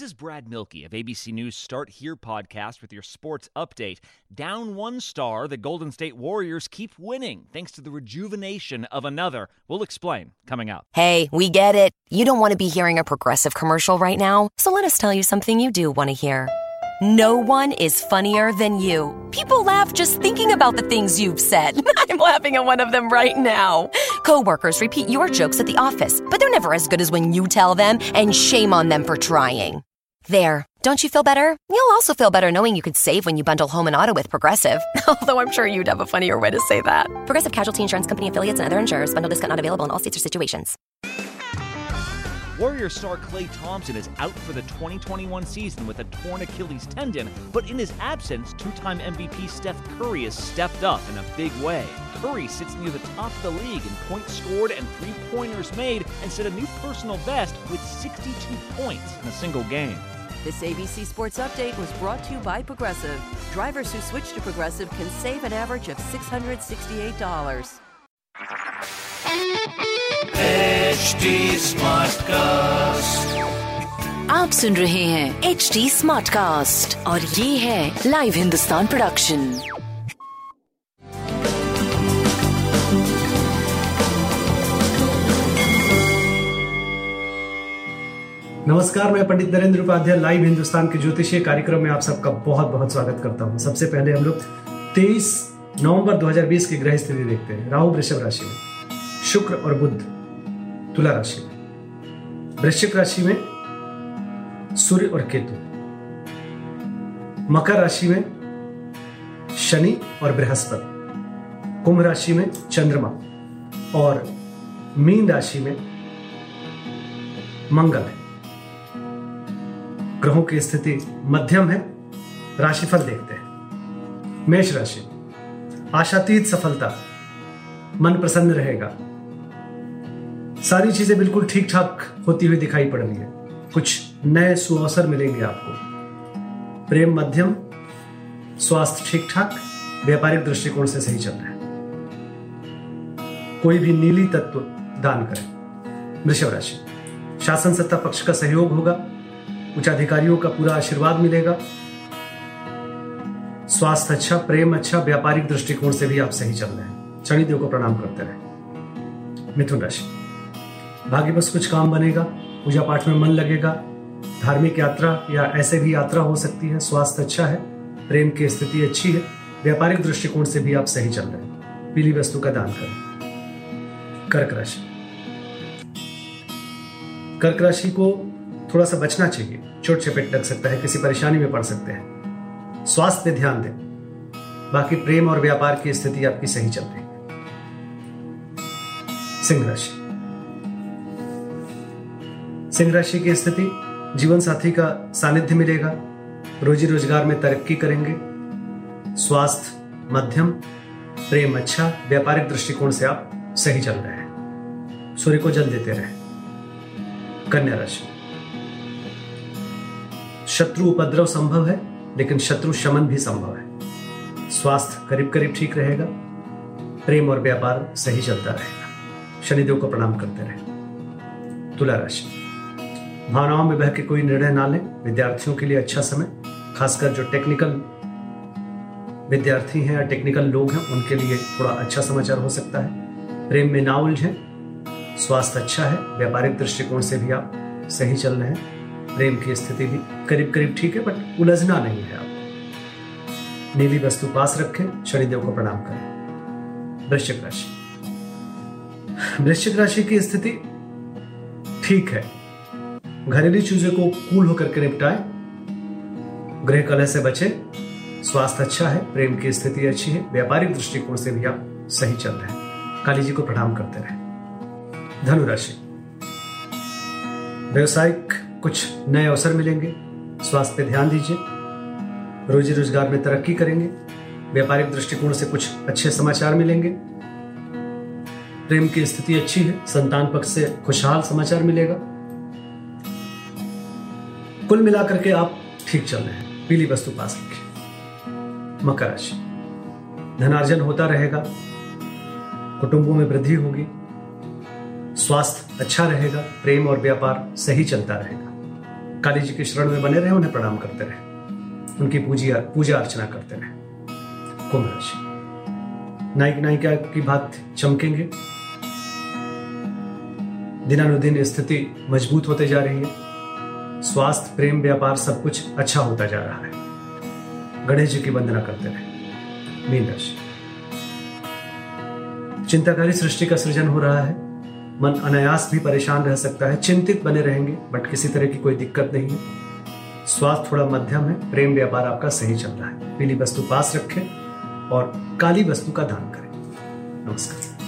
This is Brad Milkey of ABC News Start Here podcast with your sports update. Down one star, the Golden State Warriors keep winning thanks to the rejuvenation of another. We'll explain coming up. Hey, we get it. You don't want to be hearing a progressive commercial right now, so let us tell you something you do want to hear. No one is funnier than you. People laugh just thinking about the things you've said. I'm laughing at one of them right now. Coworkers repeat your jokes at the office, but they're never as good as when you tell them, and shame on them for trying. There. Don't you feel better? You'll also feel better knowing you could save when you bundle home and auto with Progressive. Although I'm sure you'd have a funnier way to say that. Progressive Casualty Insurance Company affiliates and other insurers. Bundle discount not available in all states or situations. Warrior star Clay Thompson is out for the 2021 season with a torn Achilles tendon, but in his absence, two time MVP Steph Curry has stepped up in a big way. Curry sits near the top of the league in points scored and three pointers made and set a new personal best with 62 points in a single game. This ABC Sports Update was brought to you by Progressive. Drivers who switch to Progressive can save an average of $668. Smart cast आप सुन रहे हैं H D smart cast और ये है live Hindustan production नमस्कार, मैं Pandit Narendra Upadhyay, live Hindustan के ज्योतिषीय कार्यक्रम में आप सबका बहुत बहुत स्वागत करता हूँ। सबसे पहले हम लोग 23 नवंबर 2020 की ग्रह स्थिति देखते हैं। राहु वृषभ राशि में, शुक्र और बुद्ध तुला राशि में। वृश्चिक राशि में सूर्य और केतु। मकर राशि में शनि और बृहस्पति। कुंभ राशि में चंद्रमा। और मीन राशि में मंगल। है ग्रहों की स्थिति मध्यम है, राशिफल देखते हैं। मेष राशि, आशातीत सफलता, मन प्रसन्न रहेगा। सारी चीज़ें बिल्कुल ठीक ठाक होती हुई दिखाई पड़ रही है। कुछ नए सुअवसर मिलेंगे आपको। प्रेम मध्यम, स्वास्थ्य ठीक ठाक व्यापारिक दृष्टिकोण से सही चल रहा है। कोई भी नीली तत्व दान करें। वृषभ राशि, शासन सत्ता पक्ष का सहयोग होगा। उच्च अधिकारियों का पूरा आशीर्वाद मिलेगा। स्वास्थ्य अच्छा प्रेम अच्छा व्यापारिक दृष्टिकोण से भी आप सही चल रहे हैं। शनिदेव को प्रणाम करते रहे। मिथुन राशि। भाग्य बस कुछ काम बनेगा, पूजा पाठ में मन लगेगा, धार्मिक यात्रा या ऐसे भी यात्रा हो सकती है। स्वास्थ्य अच्छा है, प्रेम की स्थिति अच्छी है, व्यापारिक दृष्टिकोण से भी आप सही चल रहे हैं। पीली वस्तु का दान करें। कर्क राशि। कर्क राशि को थोड़ा सा बचना चाहिए। चोट चपेट लग सकता है, किसी परेशानी में पड़ सकते हैं। स्वास्थ्य पे ध्यान दें। बाकी प्रेम और व्यापार की स्थिति आपकी सही चल रही है। सिंह राशि। सिंह राशि की स्थिति, जीवन साथी का सानिध्य मिलेगा। रोजी रोज़गार में तरक्की करेंगे। स्वास्थ्य, मध्यम, प्रेम अच्छा व्यापारिक दृष्टिकोण से आप सही चल रहे हैं। सूर्य को जल देते रहे। कन्या राशि। शत्रु उपद्रव संभव है, लेकिन शत्रु शमन भी संभव है। स्वास्थ्य करीब करीब ठीक रहेगा, प्रेम और व्यापार सही चलता रहेगा। शनिदेव को प्रणाम करते रहे। तुला राशि। भावनाओं में बह के कोई निर्णय ना लें। विद्यार्थियों के लिए अच्छा समय, खासकर जो टेक्निकल विद्यार्थी हैं या टेक्निकल लोग हैं, उनके लिए थोड़ा अच्छा समाचार हो सकता है। प्रेम में ना उलझें। स्वास्थ्य अच्छा है। व्यापारिक दृष्टिकोण से भी आप सही चल रहे हैं। प्रेम की स्थिति भी करीब करीब ठीक है बट उलझना नहीं है आप। नीली वस्तु पास रखें, शनिदेव को प्रणाम करें। वृश्चिक राशि। वृश्चिक राशि की स्थिति ठीक है। घरेलू चीज़ों को कूल होकर के निपटाए। गृह कलह से बचे। स्वास्थ्य अच्छा है, प्रेम की स्थिति अच्छी है, व्यापारिक दृष्टिकोण से भी आप सही चल रहे हैं। काली जी को प्रणाम करते रहे। धनुराशि व्यवसायिक कुछ नए अवसर मिलेंगे। स्वास्थ्य पे ध्यान दीजिए। रोजी रोज़गार में तरक्की करेंगे। व्यापारिक दृष्टिकोण से कुछ अच्छे समाचार मिलेंगे। प्रेम की स्थिति अच्छी है। संतान पक्ष से खुशहाल समाचार मिलेगा। कुल मिलाकर के आप ठीक चल रहे हैं। पीली वस्तु पास रखें मकर राशि। धनार्जन होता रहेगा। कुटुंबों में वृद्धि होगी। स्वास्थ्य अच्छा रहेगा। प्रेम और व्यापार सही चलता रहेगा। काली जी के शरण में बने रहे, उन्हें प्रणाम करते रहे। उनकी पूजा पूजा अर्चना करते रहे। कुंभ राशि। नायक नायिका की बात चमकेंगे। दिनानुदिन स्थिति मज़बूत होते जा रही है। स्वास्थ्य, प्रेम, व्यापार सब कुछ अच्छा होता जा रहा है। गणेश जी की वंदना करते रहे। मीन राशि। चिंताकारी सृष्टि का सृजन हो रहा है। मन अनायास भी परेशान रह सकता है चिंतित बने रहेंगे बट किसी तरह की कोई दिक्कत नहीं है। स्वास्थ्य थोड़ा मध्यम है प्रेम व्यापार आपका सही चल रहा है। पीली वस्तु पास रखें और काली वस्तु का दान करें। नमस्कार।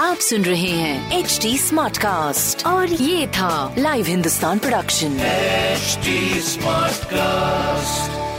आप सुन रहे हैं एच डी स्मार्ट कास्ट और ये था live Hindustan production Smartcast. This is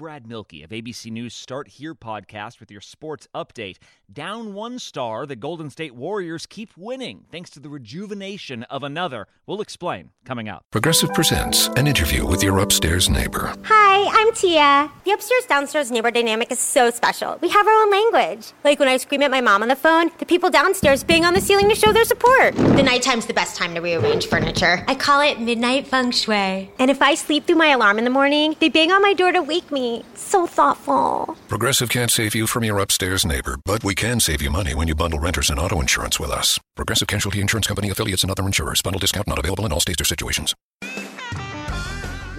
Brad Milkey of ABC News Start Here podcast with your sports update. Down one star, the Golden State Warriors keep winning thanks to the rejuvenation of another. We'll explain coming up. Progressive presents an interview with your upstairs neighbor. Hi, I'm Tia. The upstairs downstairs neighbor dynamic is so special. We have our own language. Like when I scream at my mom on the phone, the people downstairs bang on the ceiling to show their support. The nighttime's the best time to rearrange furniture. I call it midnight feng shui. And if I sleep through my alarm in the morning, they bang on my door to wake me. So thoughtful. Progressive can't save you from your upstairs neighbor, but we can save you money when you bundle renters and auto insurance with us. Progressive Casualty Insurance Company affiliates and other insurers. Bundle discount not available in all states or situations.